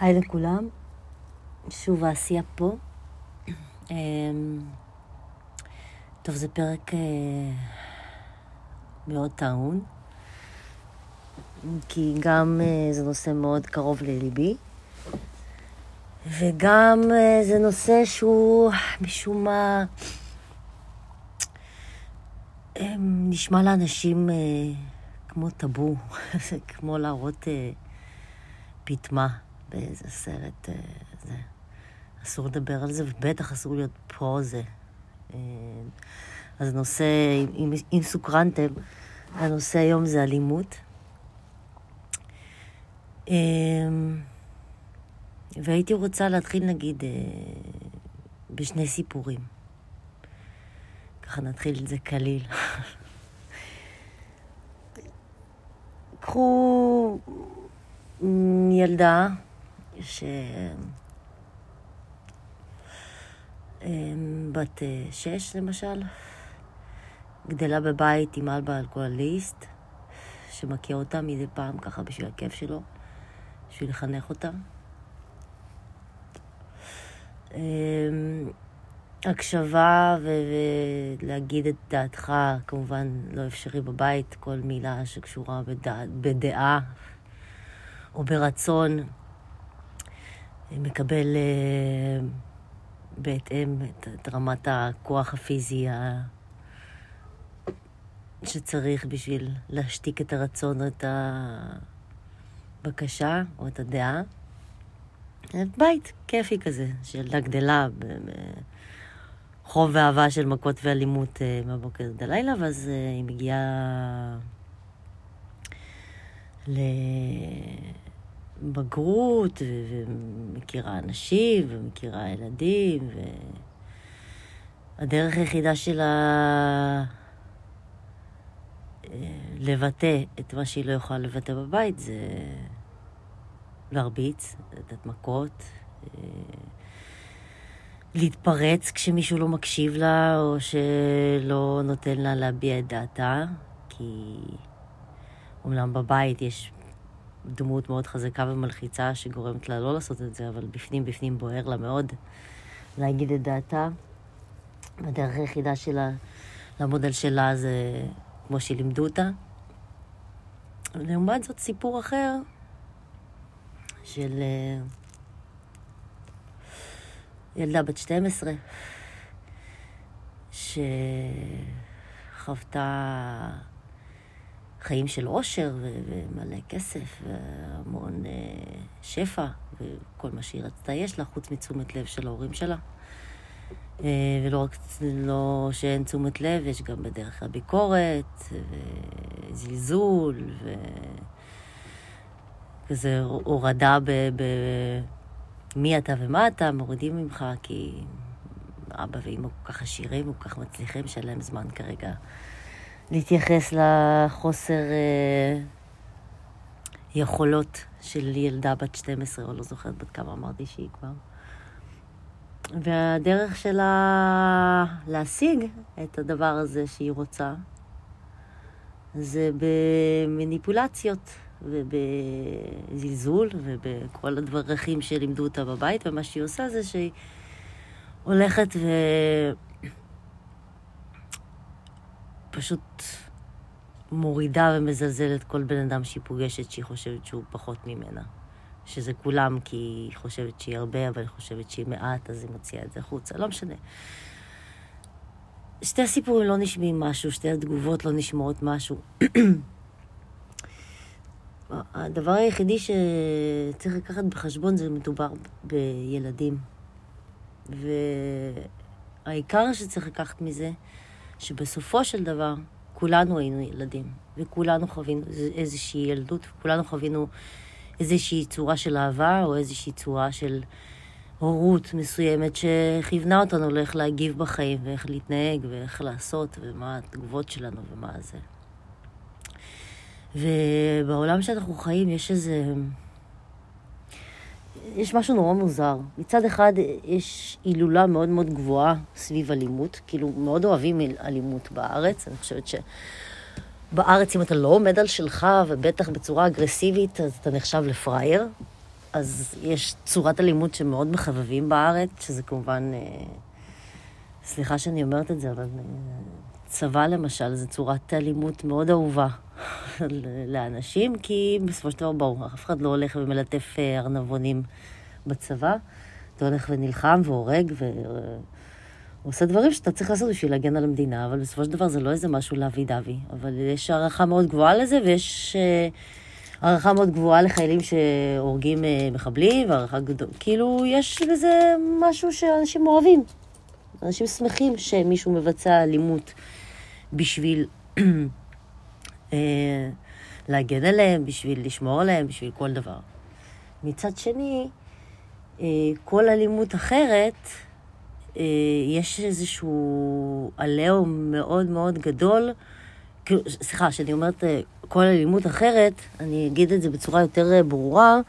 היי לכולם, שוב העשייה פה. אמ, טוב, זה פרק אה, מאוד טעון, כי גם אה, זה נושא מאוד קרוב לליבי, וגם אה, זה נושא שהוא משום מה אמ, נשמע לאנשים כמו טאבו, כמו להראות פטמה. באיזה סרט אה, זה. אסור לדבר על זה, ובטח אסור להיות פה זה. אה, אז הנושא, אם, אם סוקרנתם, הנושא היום זה אלימות. אה, והייתי רוצה להתחיל נגיד בשני סיפורים. ככה נתחיל את זה קליל. קחו ילדה ש... אמ, בת אה, שש למשל, גדלה בבית עם אבא אלכוהוליסט, שמכיר אותה מדי פעם ככה בשביל הכיף שלו, בשביל לחנך אותה. אמ, הקשבה ולהגיד את דעתך, כמובן לא אפשרי בבית, כל מילה שקשורה בדע... בדעה או ברצון. מקבל uh, בהתאם את, את רמת הכוח הפיזי שצריך בשביל להשתיק את הרצון או את הבקשה או את הדעה. בית כיפי כזה, של הגדלה חוב ואהבה של מכות ואלימות uh, מהבוקר עד הלילה, ואז uh, היא מגיעה ל... בגרות, ומכירה אנשים, ומכירה ילדים, והדרך היחידה שלה אה, לבטא את מה שהיא לא יכולה לבטא בבית זה להרביץ, לתת מכות, אה, להתפרץ כשמישהו לא מקשיב לה, או שלא נותן לה להביע את דעתה, כי אומנם בבית יש דמות מאוד חזקה ומלחיצה שגורמת לה לא לעשות את זה, אבל בפנים בפנים בוער לה מאוד להגיד את דעתה. הדרך היחידה שלה לעמוד על שלה זה כמו שלימדו אותה. לעומת זאת סיפור אחר של אה, ילדה בת 12 שחוותה חיים של עושר ומלא כסף והמון אה, שפע וכל מה שהיא רצתה יש לה, חוץ מתשומת לב של ההורים שלה. אה, ולא רק לא שאין תשומת לב, יש גם בדרך כלל ביקורת וזלזול וכזה הורדה ב... ב... מי אתה ומה אתה, מורידים ממך כי אבא ואמא כל כך עשירים וכל כך מצליחים שאין להם זמן כרגע להתייחס לחוסר אה, יכולות של ילדה בת 12, או לא זוכרת בת כמה אמרתי שהיא כבר. והדרך שלה להשיג את הדבר הזה שהיא רוצה, זה במניפולציות ובזלזול ובכל הדרכים שלימדו אותה בבית, ומה שהיא עושה זה שהיא הולכת ו... פשוט מורידה ומזלזלת כל בן אדם שהיא פוגשת שהיא חושבת שהוא פחות ממנה. שזה כולם כי היא חושבת שהיא הרבה, אבל היא חושבת שהיא מעט, אז היא מוציאה את זה החוצה, לא משנה. שתי הסיפורים לא נשמעים משהו, שתי התגובות לא נשמעות משהו. הדבר היחידי שצריך לקחת בחשבון זה מדובר בילדים. והעיקר שצריך לקחת מזה, שבסופו של דבר כולנו היינו ילדים, וכולנו חווינו איזושהי ילדות, וכולנו חווינו איזושהי צורה של אהבה, או איזושהי צורה של הורות מסוימת שכיוונה אותנו לאיך להגיב בחיים, ואיך להתנהג, ואיך לעשות, ומה התגובות שלנו, ומה זה. ובעולם שאנחנו חיים יש איזה... יש משהו נורא מוזר. מצד אחד יש הילולה מאוד מאוד גבוהה סביב אלימות, כאילו מאוד אוהבים אלימות בארץ, אני חושבת שבארץ אם אתה לא עומד על שלך, ובטח בצורה אגרסיבית, אז אתה נחשב לפראייר. אז יש צורת אלימות שמאוד מחבבים בארץ, שזה כמובן, אה, סליחה שאני אומרת את זה, אבל אה, צבא למשל, זו צורת אלימות מאוד אהובה לאנשים, כי בסופו של דבר, ברור, אף אחד לא הולך ומלטף אה, ארנבונים בצבא. אתה הולך ונלחם והורג ועושה דברים שאתה צריך לעשות בשביל להגן על המדינה, אבל בסופו של דבר זה לא איזה משהו לאבי דבי. אבל יש הערכה מאוד גבוהה לזה, ויש הערכה מאוד גבוהה לחיילים שהורגים מחבלים, והערכה גדולה, כאילו, יש בזה משהו שאנשים אוהבים. אנשים שמחים שמישהו מבצע אלימות בשביל אה, להגן עליהם, בשביל לשמור עליהם, בשביל כל דבר. מצד שני, אה, כל אלימות אחרת, אה, יש איזשהו עליהום מאוד מאוד גדול. כאילו, סליחה, כשאני אומרת כל אלימות אחרת, אני אגיד את זה בצורה יותר ברורה.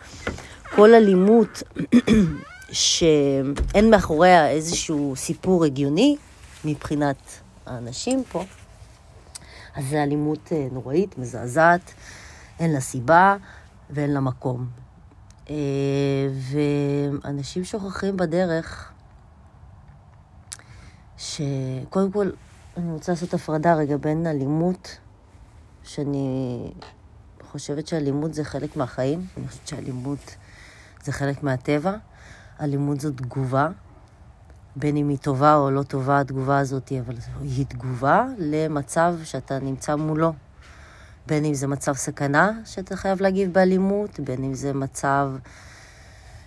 כל אלימות שאין מאחוריה איזשהו סיפור הגיוני מבחינת האנשים פה, אז זו אלימות אה, נוראית, מזעזעת, אין לה סיבה ואין לה מקום. אה, ואנשים שוכחים בדרך שקודם כל, אני רוצה לעשות הפרדה רגע בין אלימות, שאני חושבת שאלימות זה חלק מהחיים, אני חושבת שאלימות זה חלק מהטבע. אלימות זו תגובה, בין אם היא טובה או לא טובה, התגובה הזאת, אבל היא תגובה למצב שאתה נמצא מולו. בין אם זה מצב סכנה שאתה חייב להגיב באלימות, בין אם זה מצב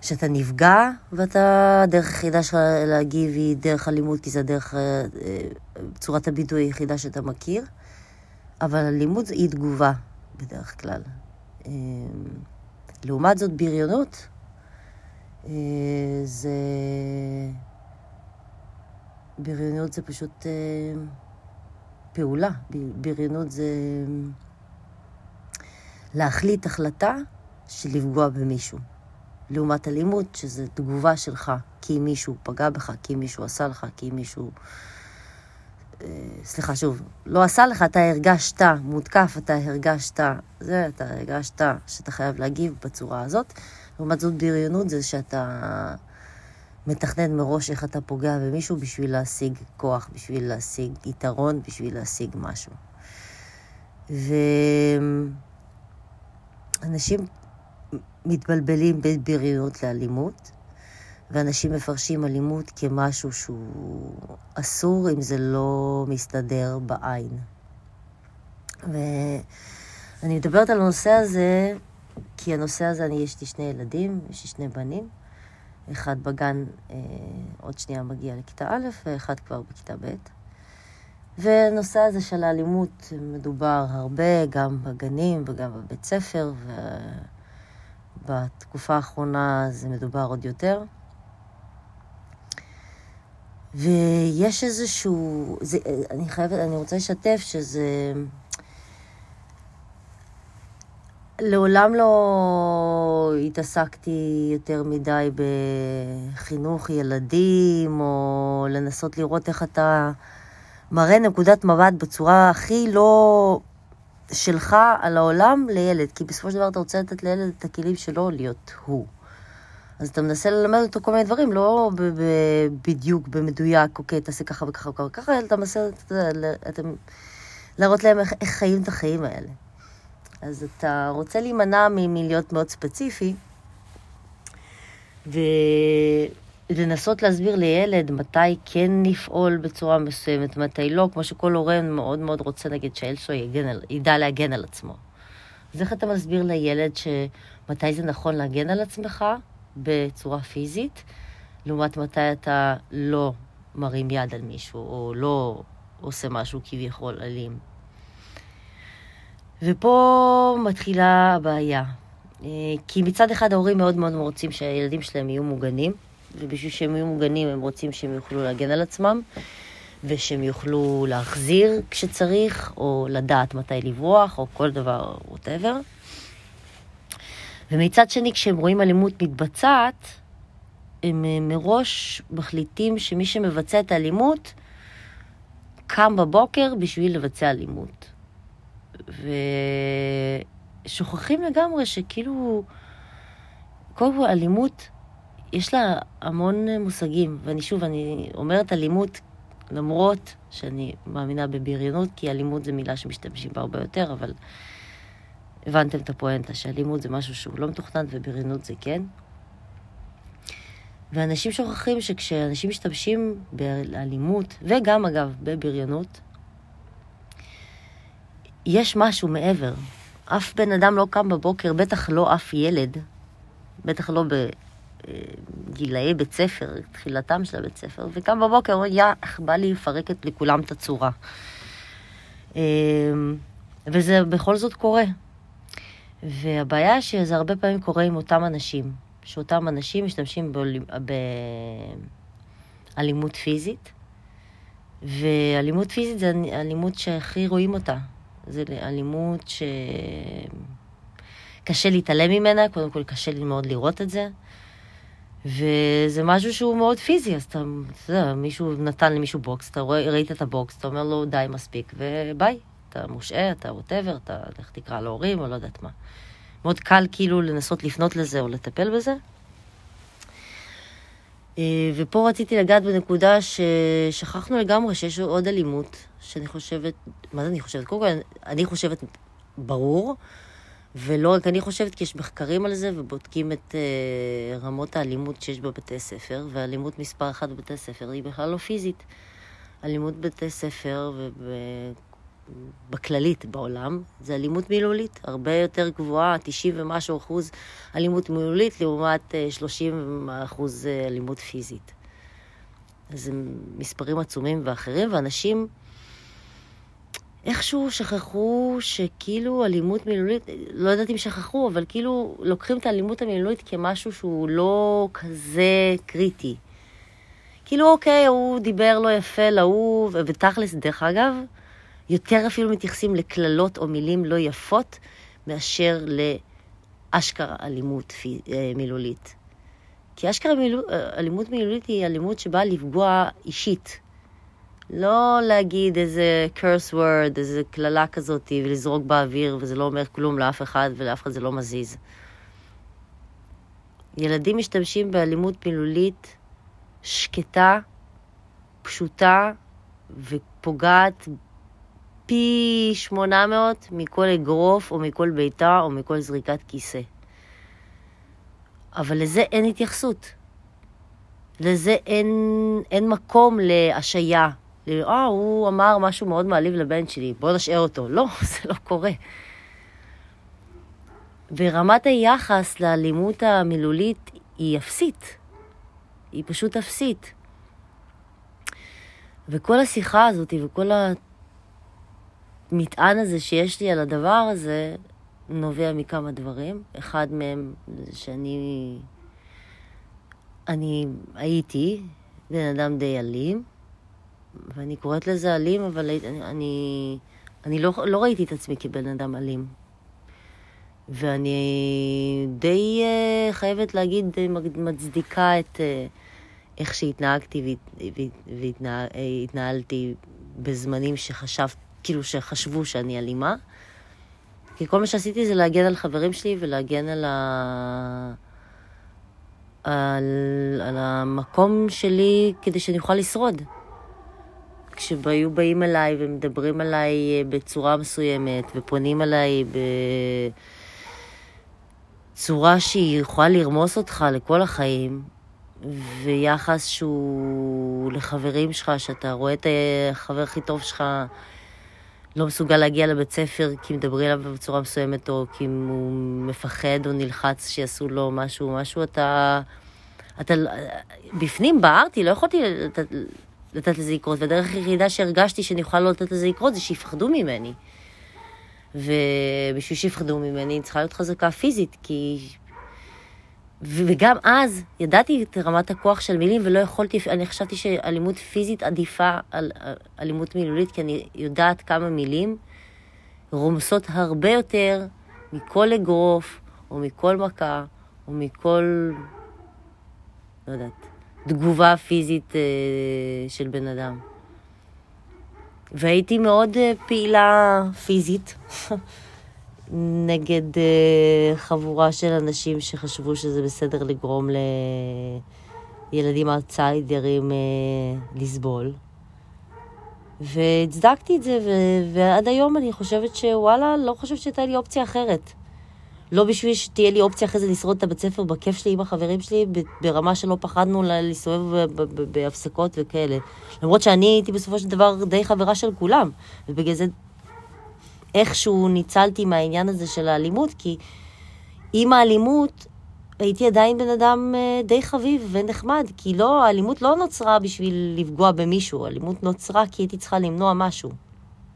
שאתה נפגע ואתה, הדרך היחידה שלך להגיב היא דרך אלימות, כי זה דרך אה, אה, צורת הביטוי היחידה שאתה מכיר. אבל אלימות היא תגובה בדרך כלל. אה, לעומת זאת, בריונות זה... בריונות זה פשוט אה, פעולה. בריונות זה להחליט החלטה של לפגוע במישהו. לעומת אלימות, שזה תגובה שלך, כי מישהו פגע בך, כי מישהו עשה לך, כי מישהו... אה, סליחה, שוב, לא עשה לך, אתה הרגשת מותקף, אתה הרגשת, זה, אתה הרגשת שאתה חייב להגיב בצורה הזאת. לעומת זאת, בריונות זה שאתה מתכנן מראש איך אתה פוגע במישהו בשביל להשיג כוח, בשביל להשיג יתרון, בשביל להשיג משהו. ואנשים מתבלבלים בין בריונות לאלימות, ואנשים מפרשים אלימות כמשהו שהוא אסור אם זה לא מסתדר בעין. ואני מדברת על הנושא הזה, כי הנושא הזה, אני, יש לי שני ילדים, יש לי שני בנים. אחד בגן אה, עוד שנייה מגיע לכיתה א', ואחד כבר בכיתה ב'. והנושא הזה של האלימות מדובר הרבה, גם בגנים וגם בבית ספר, ובתקופה האחרונה זה מדובר עוד יותר. ויש איזשהו, זה, אני חייבת, אני רוצה לשתף שזה... לעולם לא התעסקתי יותר מדי בחינוך ילדים, או לנסות לראות איך אתה מראה נקודת מבט בצורה הכי לא שלך על העולם לילד, כי בסופו של דבר אתה רוצה לתת לילד את הכלים שלו להיות הוא. אז אתה מנסה ללמד אותו כל מיני דברים, לא בדיוק במדויק, אוקיי, תעשה ככה וככה וככה, אלא אתה מנסה להראות להם איך, איך חיים את החיים האלה. אז אתה רוצה להימנע מלהיות מאוד ספציפי, ולנסות להסביר לילד מתי כן לפעול בצורה מסוימת, מתי לא, כמו שכל הורה מאוד מאוד רוצה, נגיד, שהילד שלו ידע להגן על עצמו. אז איך אתה מסביר לילד שמתי זה נכון להגן על עצמך בצורה פיזית, לעומת מתי אתה לא מרים יד על מישהו, או לא עושה משהו כביכול אלים. ופה מתחילה הבעיה. אה, כי מצד אחד ההורים מאוד מאוד רוצים שהילדים שלהם יהיו מוגנים, ובשביל שהם יהיו מוגנים הם רוצים שהם יוכלו להגן על עצמם, ושהם יוכלו להחזיר כשצריך, או לדעת מתי לברוח, או כל דבר, ווטאבר. ומצד שני, כשהם רואים אלימות מתבצעת, הם אה, מראש מחליטים שמי שמבצע את האלימות קם בבוקר בשביל לבצע אלימות. ושוכחים לגמרי שכאילו קודם כל, אלימות, יש לה המון מושגים, ואני שוב, אני אומרת אלימות למרות שאני מאמינה בבריונות, כי אלימות זה מילה שמשתמשים בה הרבה יותר, אבל הבנתם את הפואנטה, שאלימות זה משהו שהוא לא מתוכנן ובריונות זה כן. ואנשים שוכחים שכשאנשים משתמשים באלימות, וגם אגב בבריונות, יש משהו מעבר. אף בן אדם לא קם בבוקר, בטח לא אף ילד, בטח לא בגילאי בית ספר, תחילתם של הבית ספר, וקם בבוקר, אומר, יא, איך בא לי לפרק את לכולם את הצורה. אמ, וזה בכל זאת קורה. והבעיה שזה הרבה פעמים קורה עם אותם אנשים, שאותם אנשים משתמשים באלימות פיזית, ואלימות פיזית זה אלימות שהכי רואים אותה. זה אלימות שקשה להתעלם ממנה, קודם כל קשה לי מאוד לראות את זה. וזה משהו שהוא מאוד פיזי, אז אתה, אתה יודע, מישהו נתן למישהו בוקס, אתה רואה, ראית את הבוקס, אתה אומר לו די, מספיק, וביי. אתה מושעה, אתה whatever, אתה לך תקרא להורים, או לא יודעת מה. מאוד קל כאילו לנסות לפנות לזה או לטפל בזה. אה, ופה רציתי לגעת בנקודה ששכחנו לגמרי שיש עוד אלימות, שאני חושבת, מה זה אני חושבת? קודם כל, אני חושבת ברור, ולא רק אני חושבת, כי יש מחקרים על זה ובודקים את uh, רמות האלימות שיש בבתי ספר, ואלימות מספר אחת בבתי ספר היא בכלל לא פיזית. אלימות בבתי ספר ובכללית בעולם זה אלימות מילולית, הרבה יותר גבוהה, 90 ומשהו אחוז אלימות מילולית לעומת 30 אה, אחוז אה, אלימות פיזית. זה מספרים עצומים ואחרים, ואנשים... איכשהו שכחו שכאילו אלימות מילולית, לא יודעת אם שכחו, אבל כאילו לוקחים את האלימות המילולית כמשהו שהוא לא כזה קריטי. כאילו, אוקיי, הוא דיבר לא יפה להוא, ותכלס, דרך אגב, יותר אפילו מתייחסים לקללות או מילים לא יפות, מאשר לאשכרה אלימות אה, מילולית. כי אשכרה מיל... אה, אלימות מילולית היא אלימות שבאה לפגוע אישית. לא להגיד איזה curse word, איזה קללה כזאת, ולזרוק באוויר, וזה לא אומר כלום לאף אחד, ולאף אחד זה לא מזיז. ילדים משתמשים באלימות מילולית שקטה, פשוטה, ופוגעת פי 800 מכל אגרוף, או מכל ביתה, או מכל זריקת כיסא. אבל לזה אין התייחסות. לזה אין, אין מקום להשעיה, אה, הוא אמר משהו מאוד מעליב לבן שלי, בוא נשאר אותו. לא, זה לא קורה. ורמת היחס לאלימות המילולית היא אפסית. היא פשוט אפסית. וכל השיחה הזאת וכל המטען הזה שיש לי על הדבר הזה, נובע מכמה דברים. אחד מהם זה שאני אני הייתי בן אדם די אלים, ואני קוראת לזה אלים, אבל אני, אני, אני לא, לא ראיתי את עצמי כבן אדם אלים. ואני די uh, חייבת להגיד, די מצדיקה את uh, איך שהתנהגתי והתנהלתי בזמנים שחשבת, כאילו שחשבו שאני אלימה. כי כל מה שעשיתי זה להגן על חברים שלי ולהגן על, ה... על, על המקום שלי כדי שאני אוכל לשרוד. כשהיו באים אליי ומדברים עליי אה, בצורה מסוימת ופונים אליי בצורה שהיא יכולה לרמוס אותך לכל החיים, ויחס שהוא לחברים שלך, שאתה רואה את החבר הכי טוב שלך לא מסוגל להגיע לבית ספר כי מדברים עליו בצורה מסוימת, או כי הוא מפחד או נלחץ שיעשו לו משהו, משהו, אתה... אתה בפנים בערתי, לא יכולתי לתת לזה לקרות, והדרך היחידה שהרגשתי שאני יכולה לא לתת לזה לקרות זה שיפחדו ממני. ובשביל שיפחדו ממני אני צריכה להיות חזקה פיזית, כי... וגם אז ידעתי את רמת הכוח של מילים ולא יכולתי, אני חשבתי שאלימות פיזית עדיפה על אלימות מילולית, כי אני יודעת כמה מילים רומסות הרבה יותר מכל אגרוף, או מכל מכה, או מכל... לא יודעת. תגובה פיזית אה, של בן אדם. והייתי מאוד אה, פעילה פיזית. נגד uh, חבורה של אנשים שחשבו שזה בסדר לגרום לילדים אאוטסיידרים לסבול. והצדקתי את זה, ו- ועד היום אני חושבת שוואלה, לא חושבת שהייתה לי אופציה אחרת. לא בשביל שתהיה לי אופציה אחרי זה לשרוד את הבית ספר בכיף שלי עם החברים שלי, ברמה שלא פחדנו להסתובב בהפסקות וכאלה. למרות שאני הייתי בסופו של דבר די חברה של כולם, ובגלל זה איכשהו ניצלתי מהעניין הזה של האלימות, כי עם האלימות הייתי עדיין בן אדם אה, די חביב ונחמד, כי לא, האלימות לא נוצרה בשביל לפגוע במישהו, האלימות נוצרה כי הייתי צריכה למנוע משהו.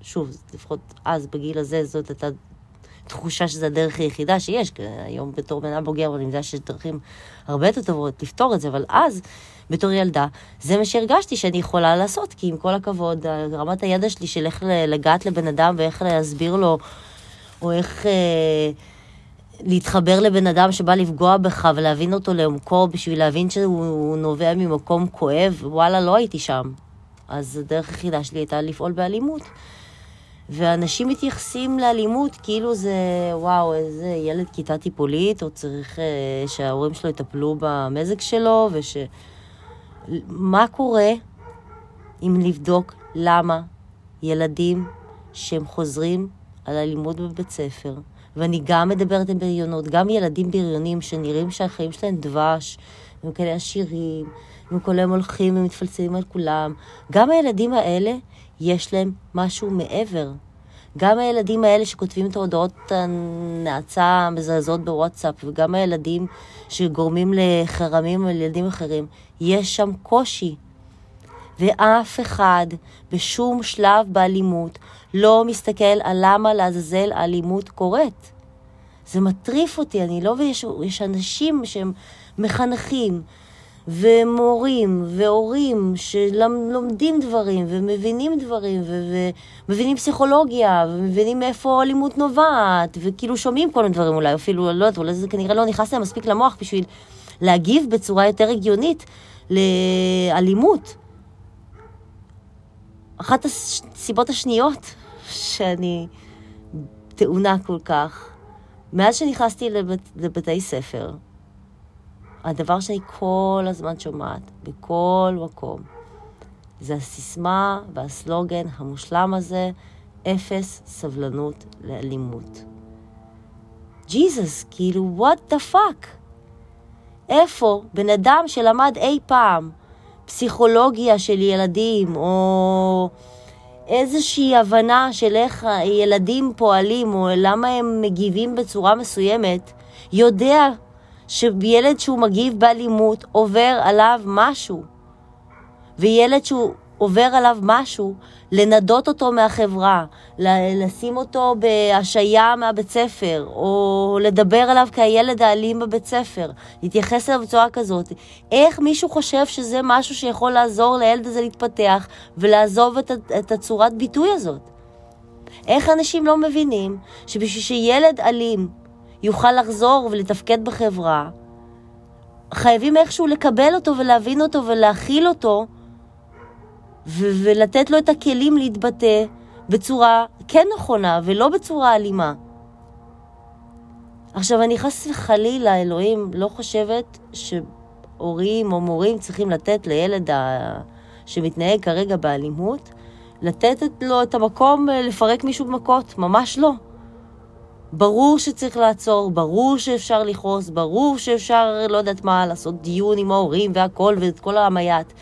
שוב, לפחות אז, בגיל הזה, זאת הייתה תחושה שזו הדרך היחידה שיש, כי היום בתור בן אדם בוגר, ואני יודעת שיש דרכים הרבה יותר טובות לפתור את זה, אבל אז, בתור ילדה, זה מה שהרגשתי שאני יכולה לעשות, כי עם כל הכבוד, רמת הידע שלי של איך לגעת לבן אדם ואיך להסביר לו, או איך... אה, להתחבר לבן אדם שבא לפגוע בך ולהבין אותו לעומקו בשביל להבין שהוא נובע ממקום כואב, וואלה, לא הייתי שם. אז הדרך היחידה שלי הייתה לפעול באלימות. ואנשים מתייחסים לאלימות כאילו זה, וואו, איזה ילד כיתה טיפולית, או צריך אה, שההורים שלו יטפלו במזג שלו, וש... מה קורה אם לבדוק למה ילדים שהם חוזרים על אלימות בבית ספר, ואני גם מדברת עם בריונות, גם ילדים בריונים שנראים שהחיים שלהם דבש, הם כאלה עשירים, הם כל היום הולכים ומתפלצים על כולם. גם הילדים האלה, יש להם משהו מעבר. גם הילדים האלה שכותבים את ההודעות הנאצה המזעזעות בוואטסאפ, וגם הילדים שגורמים לחרמים על ילדים אחרים, יש שם קושי. ואף אחד בשום שלב באלימות לא מסתכל על למה לעזאזל האלימות קורית. זה מטריף אותי, אני לא... ויש יש אנשים שהם מחנכים, ומורים והורים שלומדים דברים ומבינים דברים ומבינים פסיכולוגיה ומבינים מאיפה אלימות נובעת וכאילו שומעים כל מיני דברים אולי אפילו, לא יודעת, אולי זה כנראה לא נכנס להם מספיק למוח בשביל להגיב בצורה יותר הגיונית לאלימות. אחת הסיבות השניות שאני טעונה כל כך, מאז שנכנסתי לבית, לבתי ספר, הדבר שאני כל הזמן שומעת, בכל מקום, זה הסיסמה והסלוגן המושלם הזה, אפס סבלנות לאלימות. ג'יזוס, כאילו, what the fuck? איפה בן אדם שלמד אי פעם פסיכולוגיה של ילדים, או איזושהי הבנה של איך ילדים פועלים, או למה הם מגיבים בצורה מסוימת, יודע שילד שהוא מגיב באלימות עובר עליו משהו. וילד שהוא עובר עליו משהו, לנדות אותו מהחברה, לשים אותו בהשעיה מהבית ספר, או לדבר עליו כהילד האלים בבית ספר, להתייחס אליו בצורה כזאת. איך מישהו חושב שזה משהו שיכול לעזור לילד הזה להתפתח ולעזוב את, את הצורת ביטוי הזאת? איך אנשים לא מבינים שבשביל שילד אלים יוכל לחזור ולתפקד בחברה, חייבים איכשהו לקבל אותו ולהבין אותו ולהכיל אותו, ו- ולתת לו את הכלים להתבטא בצורה כן נכונה ולא בצורה אלימה. עכשיו, אני חס וחלילה, אלוהים, לא חושבת שהורים או מורים צריכים לתת לילד ה... שמתנהג כרגע באלימות, לתת לו את המקום לפרק מישהו במכות, ממש לא. ברור שצריך לעצור, ברור שאפשר לכעוס, ברור שאפשר, לא יודעת מה, לעשות דיון עם ההורים והכל ואת כל המייט.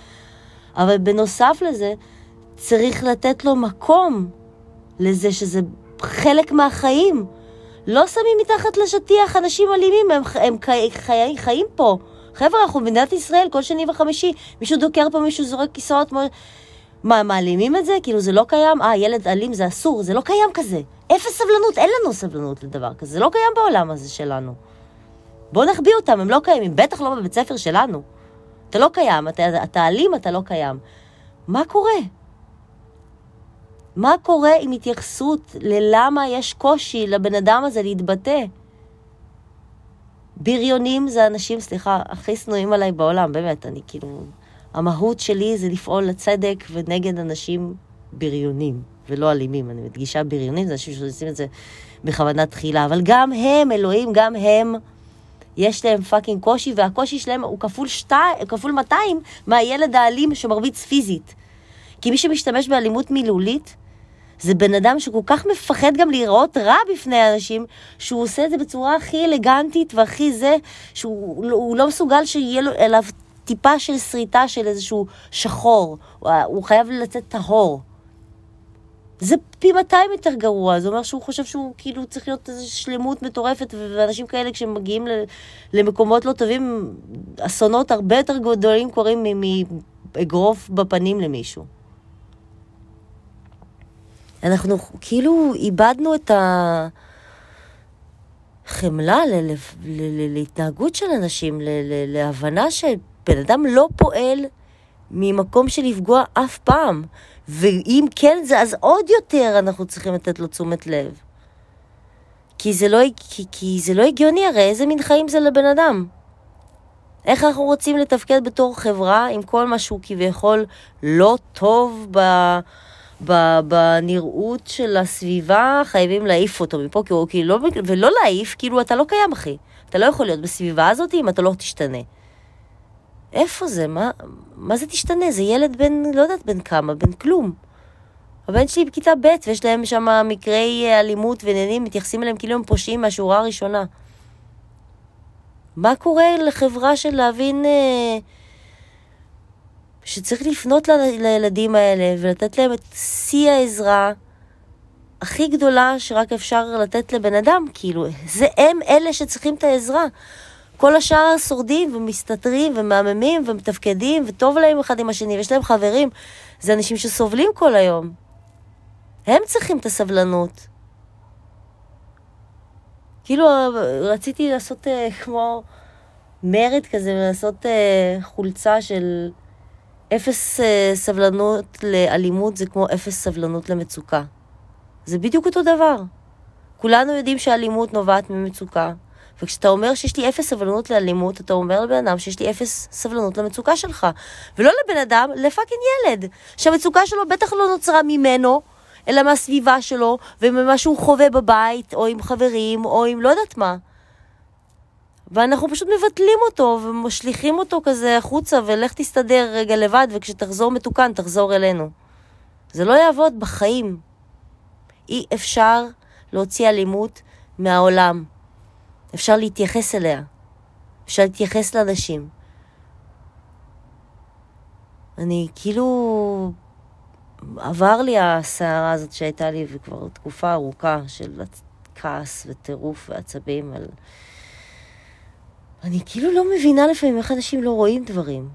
אבל בנוסף לזה, צריך לתת לו מקום לזה שזה חלק מהחיים. לא שמים מתחת לשטיח אנשים אלימים, הם, הם חי, חי, חיים פה. חבר'ה, אנחנו במדינת ישראל, כל שני וחמישי, מישהו דוקר פה, מישהו זורק כיסאות. מה, מעלימים את זה? כאילו זה לא קיים? אה, ילד אלים זה אסור, זה לא קיים כזה. אפס סבלנות, אין לנו סבלנות לדבר כזה, זה לא קיים בעולם הזה שלנו. בואו נחביא אותם, הם לא קיימים, בטח לא בבית ספר שלנו. אתה לא קיים, אתה, אתה אלים, אתה לא קיים. מה קורה? מה קורה עם התייחסות ללמה יש קושי לבן אדם הזה להתבטא? בריונים זה אנשים, סליחה, הכי שנואים עליי בעולם, באמת, אני כאילו... המהות שלי זה לפעול לצדק ונגד אנשים בריונים. ולא אלימים. אני מדגישה בריונים, זה אנשים שעושים את זה בכוונה תחילה. אבל גם הם, אלוהים, גם הם, יש להם fucking קושי, והקושי שלהם הוא כפול, שתי, כפול 200 מהילד האלים שמרביץ פיזית. כי מי שמשתמש באלימות מילולית, זה בן אדם שכל כך מפחד גם להיראות רע בפני אנשים, שהוא עושה את זה בצורה הכי אלגנטית והכי זה, שהוא לא מסוגל שיהיה לו אליו טיפה של שריטה של איזשהו שחור. הוא חייב לצאת טהור. זה פי 200 יותר גרוע, זה אומר שהוא חושב שהוא כאילו צריך להיות איזו שלמות מטורפת, ואנשים כאלה כשהם מגיעים למקומות לא טובים, אסונות הרבה יותר גדולים קורים מאגרוף בפנים למישהו. אנחנו כאילו איבדנו את החמלה להתנהגות של אנשים, להבנה שבן אדם לא פועל ממקום של לפגוע אף פעם. ואם כן זה, אז עוד יותר אנחנו צריכים לתת לו תשומת לב. כי זה לא, כי, כי זה לא הגיוני הרי, איזה מין חיים זה לבן אדם? איך אנחנו רוצים לתפקד בתור חברה עם כל מה שהוא כביכול לא טוב ב... בנראות של הסביבה, חייבים להעיף אותו מפה, כי הוא כאילו לא, ולא להעיף, כאילו אתה לא קיים, אחי. אתה לא יכול להיות בסביבה הזאת אם אתה לא תשתנה. איפה זה? מה, מה זה תשתנה? זה ילד בן, לא יודעת בן כמה, בן כלום. הבן שלי בכיתה ב' ויש להם שם מקרי אלימות ועניינים, מתייחסים אליהם כאילו הם פושעים מהשורה הראשונה. מה קורה לחברה של להבין... אה, שצריך לפנות ל- לילדים האלה ולתת להם את שיא העזרה הכי גדולה שרק אפשר לתת לבן אדם, כאילו, זה הם אלה שצריכים את העזרה. כל השאר שורדים ומסתתרים ומהממים ומתפקדים וטוב להם אחד עם השני ויש להם חברים. זה אנשים שסובלים כל היום. הם צריכים את הסבלנות. כאילו, רציתי לעשות uh, כמו מרד כזה, לעשות uh, חולצה של אפס uh, סבלנות לאלימות זה כמו אפס סבלנות למצוקה. זה בדיוק אותו דבר. כולנו יודעים שאלימות נובעת ממצוקה, וכשאתה אומר שיש לי אפס סבלנות לאלימות, אתה אומר לבן אדם שיש לי אפס סבלנות למצוקה שלך. ולא לבן אדם, לפאקינג ילד. שהמצוקה שלו בטח לא נוצרה ממנו, אלא מהסביבה שלו, וממה שהוא חווה בבית, או עם חברים, או עם לא יודעת מה. ואנחנו פשוט מבטלים אותו ומשליכים אותו כזה החוצה, ולך תסתדר רגע לבד, וכשתחזור מתוקן, תחזור אלינו. זה לא יעבוד בחיים. אי אפשר להוציא אלימות מהעולם. אפשר להתייחס אליה. אפשר להתייחס לאנשים. אני כאילו... עבר לי הסערה הזאת שהייתה לי כבר תקופה ארוכה של כעס וטירוף ועצבים על... אני כאילו לא מבינה לפעמים איך אנשים לא רואים דברים.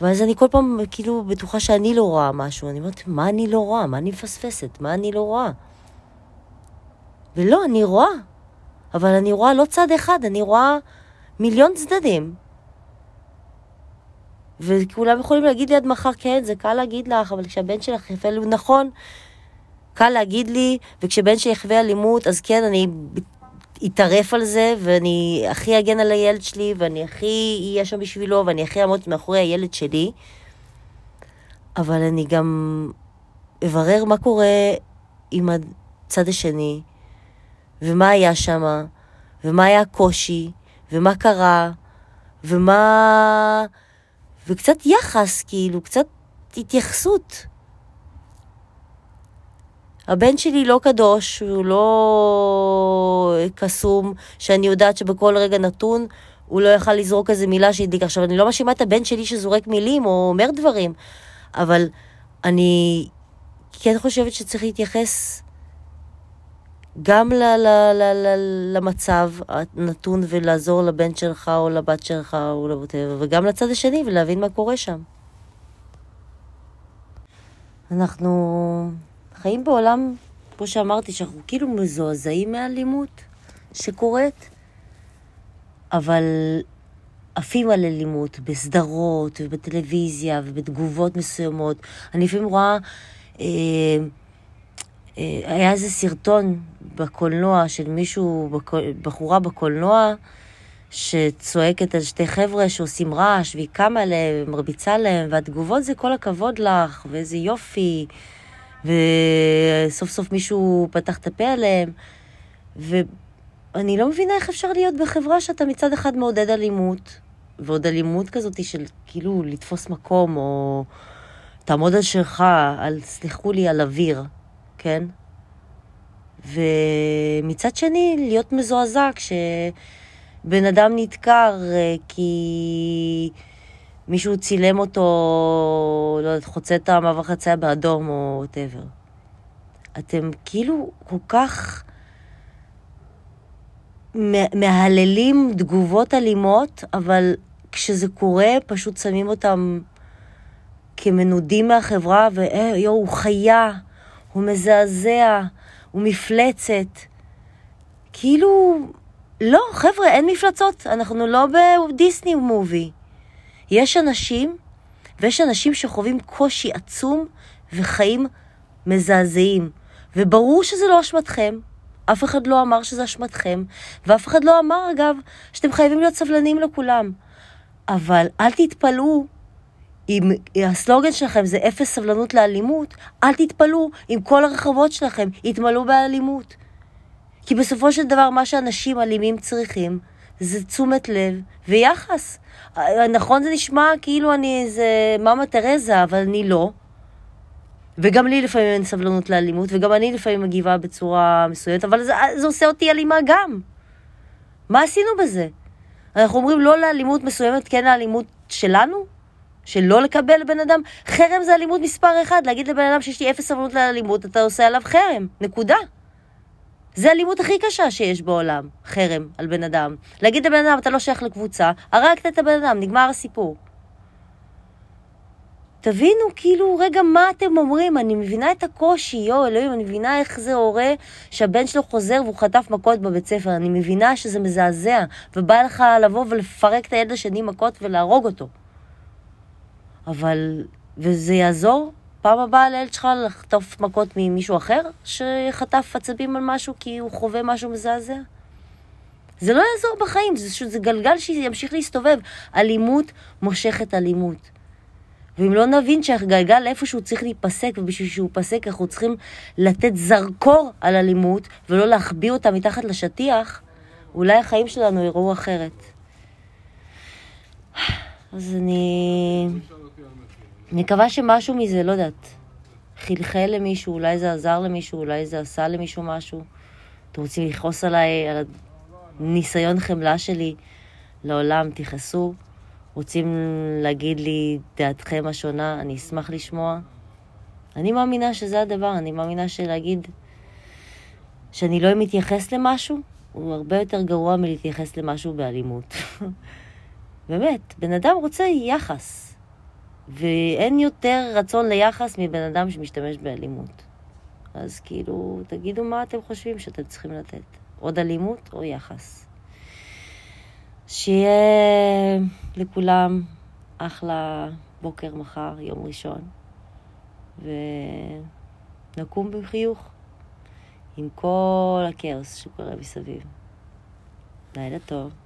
ואז אני כל פעם כאילו בטוחה שאני לא רואה משהו. אני אומרת, מה אני לא רואה? מה אני מפספסת? מה אני לא רואה? ולא, אני רואה. אבל אני רואה לא צד אחד, אני רואה מיליון צדדים. וכולם יכולים להגיד לי עד מחר, כן, זה קל להגיד לך, אבל כשהבן שלך יחווה אלימות, נכון, קל להגיד לי, וכשבן שלי יחווה אלימות, אז כן, אני אטרף על זה, ואני הכי אגן על הילד שלי, ואני הכי אהיה שם בשבילו, ואני הכי אעמוד מאחורי הילד שלי. אבל אני גם אברר מה קורה עם הצד השני, ומה היה שם, ומה היה הקושי, ומה קרה, ומה... וקצת יחס, כאילו, קצת התייחסות. הבן שלי לא קדוש, הוא לא קסום, שאני יודעת שבכל רגע נתון הוא לא יכל לזרוק איזה מילה שהדליק. עכשיו, אני לא מאשימה את הבן שלי שזורק מילים או אומר דברים, אבל אני כן חושבת שצריך להתייחס גם ל- ל- ל- ל- למצב הנתון ולעזור לבן שלך או לבת שלך או לבוטר, וגם לצד השני ולהבין מה קורה שם. אנחנו חיים בעולם, כמו שאמרתי, שאנחנו כאילו מזועזעים מאלימות שקורית, אבל עפים על אלימות בסדרות ובטלוויזיה ובתגובות מסוימות. אני לפעמים רואה... אה, אה, היה איזה סרטון בקולנוע של מישהו, בחורה בקולנוע, שצועקת על שתי חבר'ה שעושים רעש, והיא קמה להם, מרביצה להם, והתגובות זה כל הכבוד לך, ואיזה יופי, וסוף סוף מישהו פתח את הפה עליהם, ואני לא מבינה איך אפשר להיות בחברה שאתה מצד אחד מעודד אלימות, ועוד אלימות כזאת של כאילו לתפוס מקום, או תעמוד על שלך, על, סליחו לי, על אוויר, כן? ומצד שני, להיות מזועזע כשבן אדם נדקר אה, כי מישהו צילם אותו, לא יודעת, חוצה את המעבר חצייה באדום או וואטאבר. אתם כאילו כל כך מהללים תגובות אלימות, אבל כשזה קורה, פשוט שמים אותם כמנודים מהחברה, ויואו, הוא חיה, הוא מזעזע, הוא מפלצת. כאילו, לא, חבר'ה, אין מפלצות, אנחנו לא בדיסני מובי. יש אנשים, ויש אנשים שחווים קושי עצום וחיים מזעזעים. וברור שזה לא אשמתכם, אף אחד לא אמר שזה אשמתכם, ואף אחד לא אמר, אגב, שאתם חייבים להיות סבלניים לכולם. אבל אל תתפלאו אם הסלוגן שלכם זה אפס סבלנות לאלימות, אל תתפלאו אם כל הרחובות שלכם יתמלאו באלימות. כי בסופו של דבר מה שאנשים אלימים צריכים זה תשומת לב ויחס. נכון זה נשמע כאילו אני איזה מאמה תרזה, אבל אני לא. וגם לי לפעמים אין סבלנות לאלימות, וגם אני לפעמים מגיבה בצורה מסוימת, אבל זה, זה עושה אותי אלימה גם. מה עשינו בזה? אנחנו אומרים לא לאלימות מסוימת, כן לאלימות שלנו? שלא לקבל לבן אדם? חרם זה אלימות מספר אחד. להגיד לבן אדם שיש לי אפס סבלנות לאלימות, אתה עושה עליו חרם. נקודה. זה האלימות הכי קשה שיש בעולם, חרם על בן אדם. להגיד לבן אדם, אתה לא שייך לקבוצה, הרגת את הבן אדם, נגמר הסיפור. תבינו כאילו, רגע, מה אתם אומרים? אני מבינה את הקושי, יואו, אלוהים, אני מבינה איך זה הורה שהבן שלו חוזר והוא חטף מכות בבית ספר. אני מבינה שזה מזעזע, ובא לך לבוא ולפרק את הילד השני מכות ולהרוג אותו. אבל, וזה יעזור פעם הבאה לילד שלך לחטוף מכות ממישהו אחר שחטף עצבים על משהו כי הוא חווה משהו מזעזע? זה לא יעזור בחיים, זה, זה גלגל שימשיך להסתובב. אלימות מושכת אלימות. ואם לא נבין שהגלגל איפשהו צריך להיפסק, ובשביל שהוא ייפסק אנחנו צריכים לתת זרקור על אלימות, ולא להחביא אותה מתחת לשטיח, אולי החיים שלנו יראו אחרת. אז אני... מקווה שמשהו מזה, לא יודעת, חלחל למישהו, אולי זה עזר למישהו, אולי זה עשה למישהו משהו. אתם רוצים לכעוס עליי, על הניסיון חמלה שלי לעולם, תכעסו. רוצים להגיד לי דעתכם השונה, אני אשמח לשמוע. אני מאמינה שזה הדבר, אני מאמינה שלהגיד שאני לא מתייחס למשהו, הוא הרבה יותר גרוע מלהתייחס למשהו באלימות. באמת, בן אדם רוצה יחס, ואין יותר רצון ליחס מבן אדם שמשתמש באלימות. אז כאילו, תגידו מה אתם חושבים שאתם צריכים לתת, עוד אלימות או יחס. שיהיה לכולם אחלה בוקר מחר, יום ראשון, ונקום בחיוך עם כל הכאוס שקורה מסביב. לילה טוב.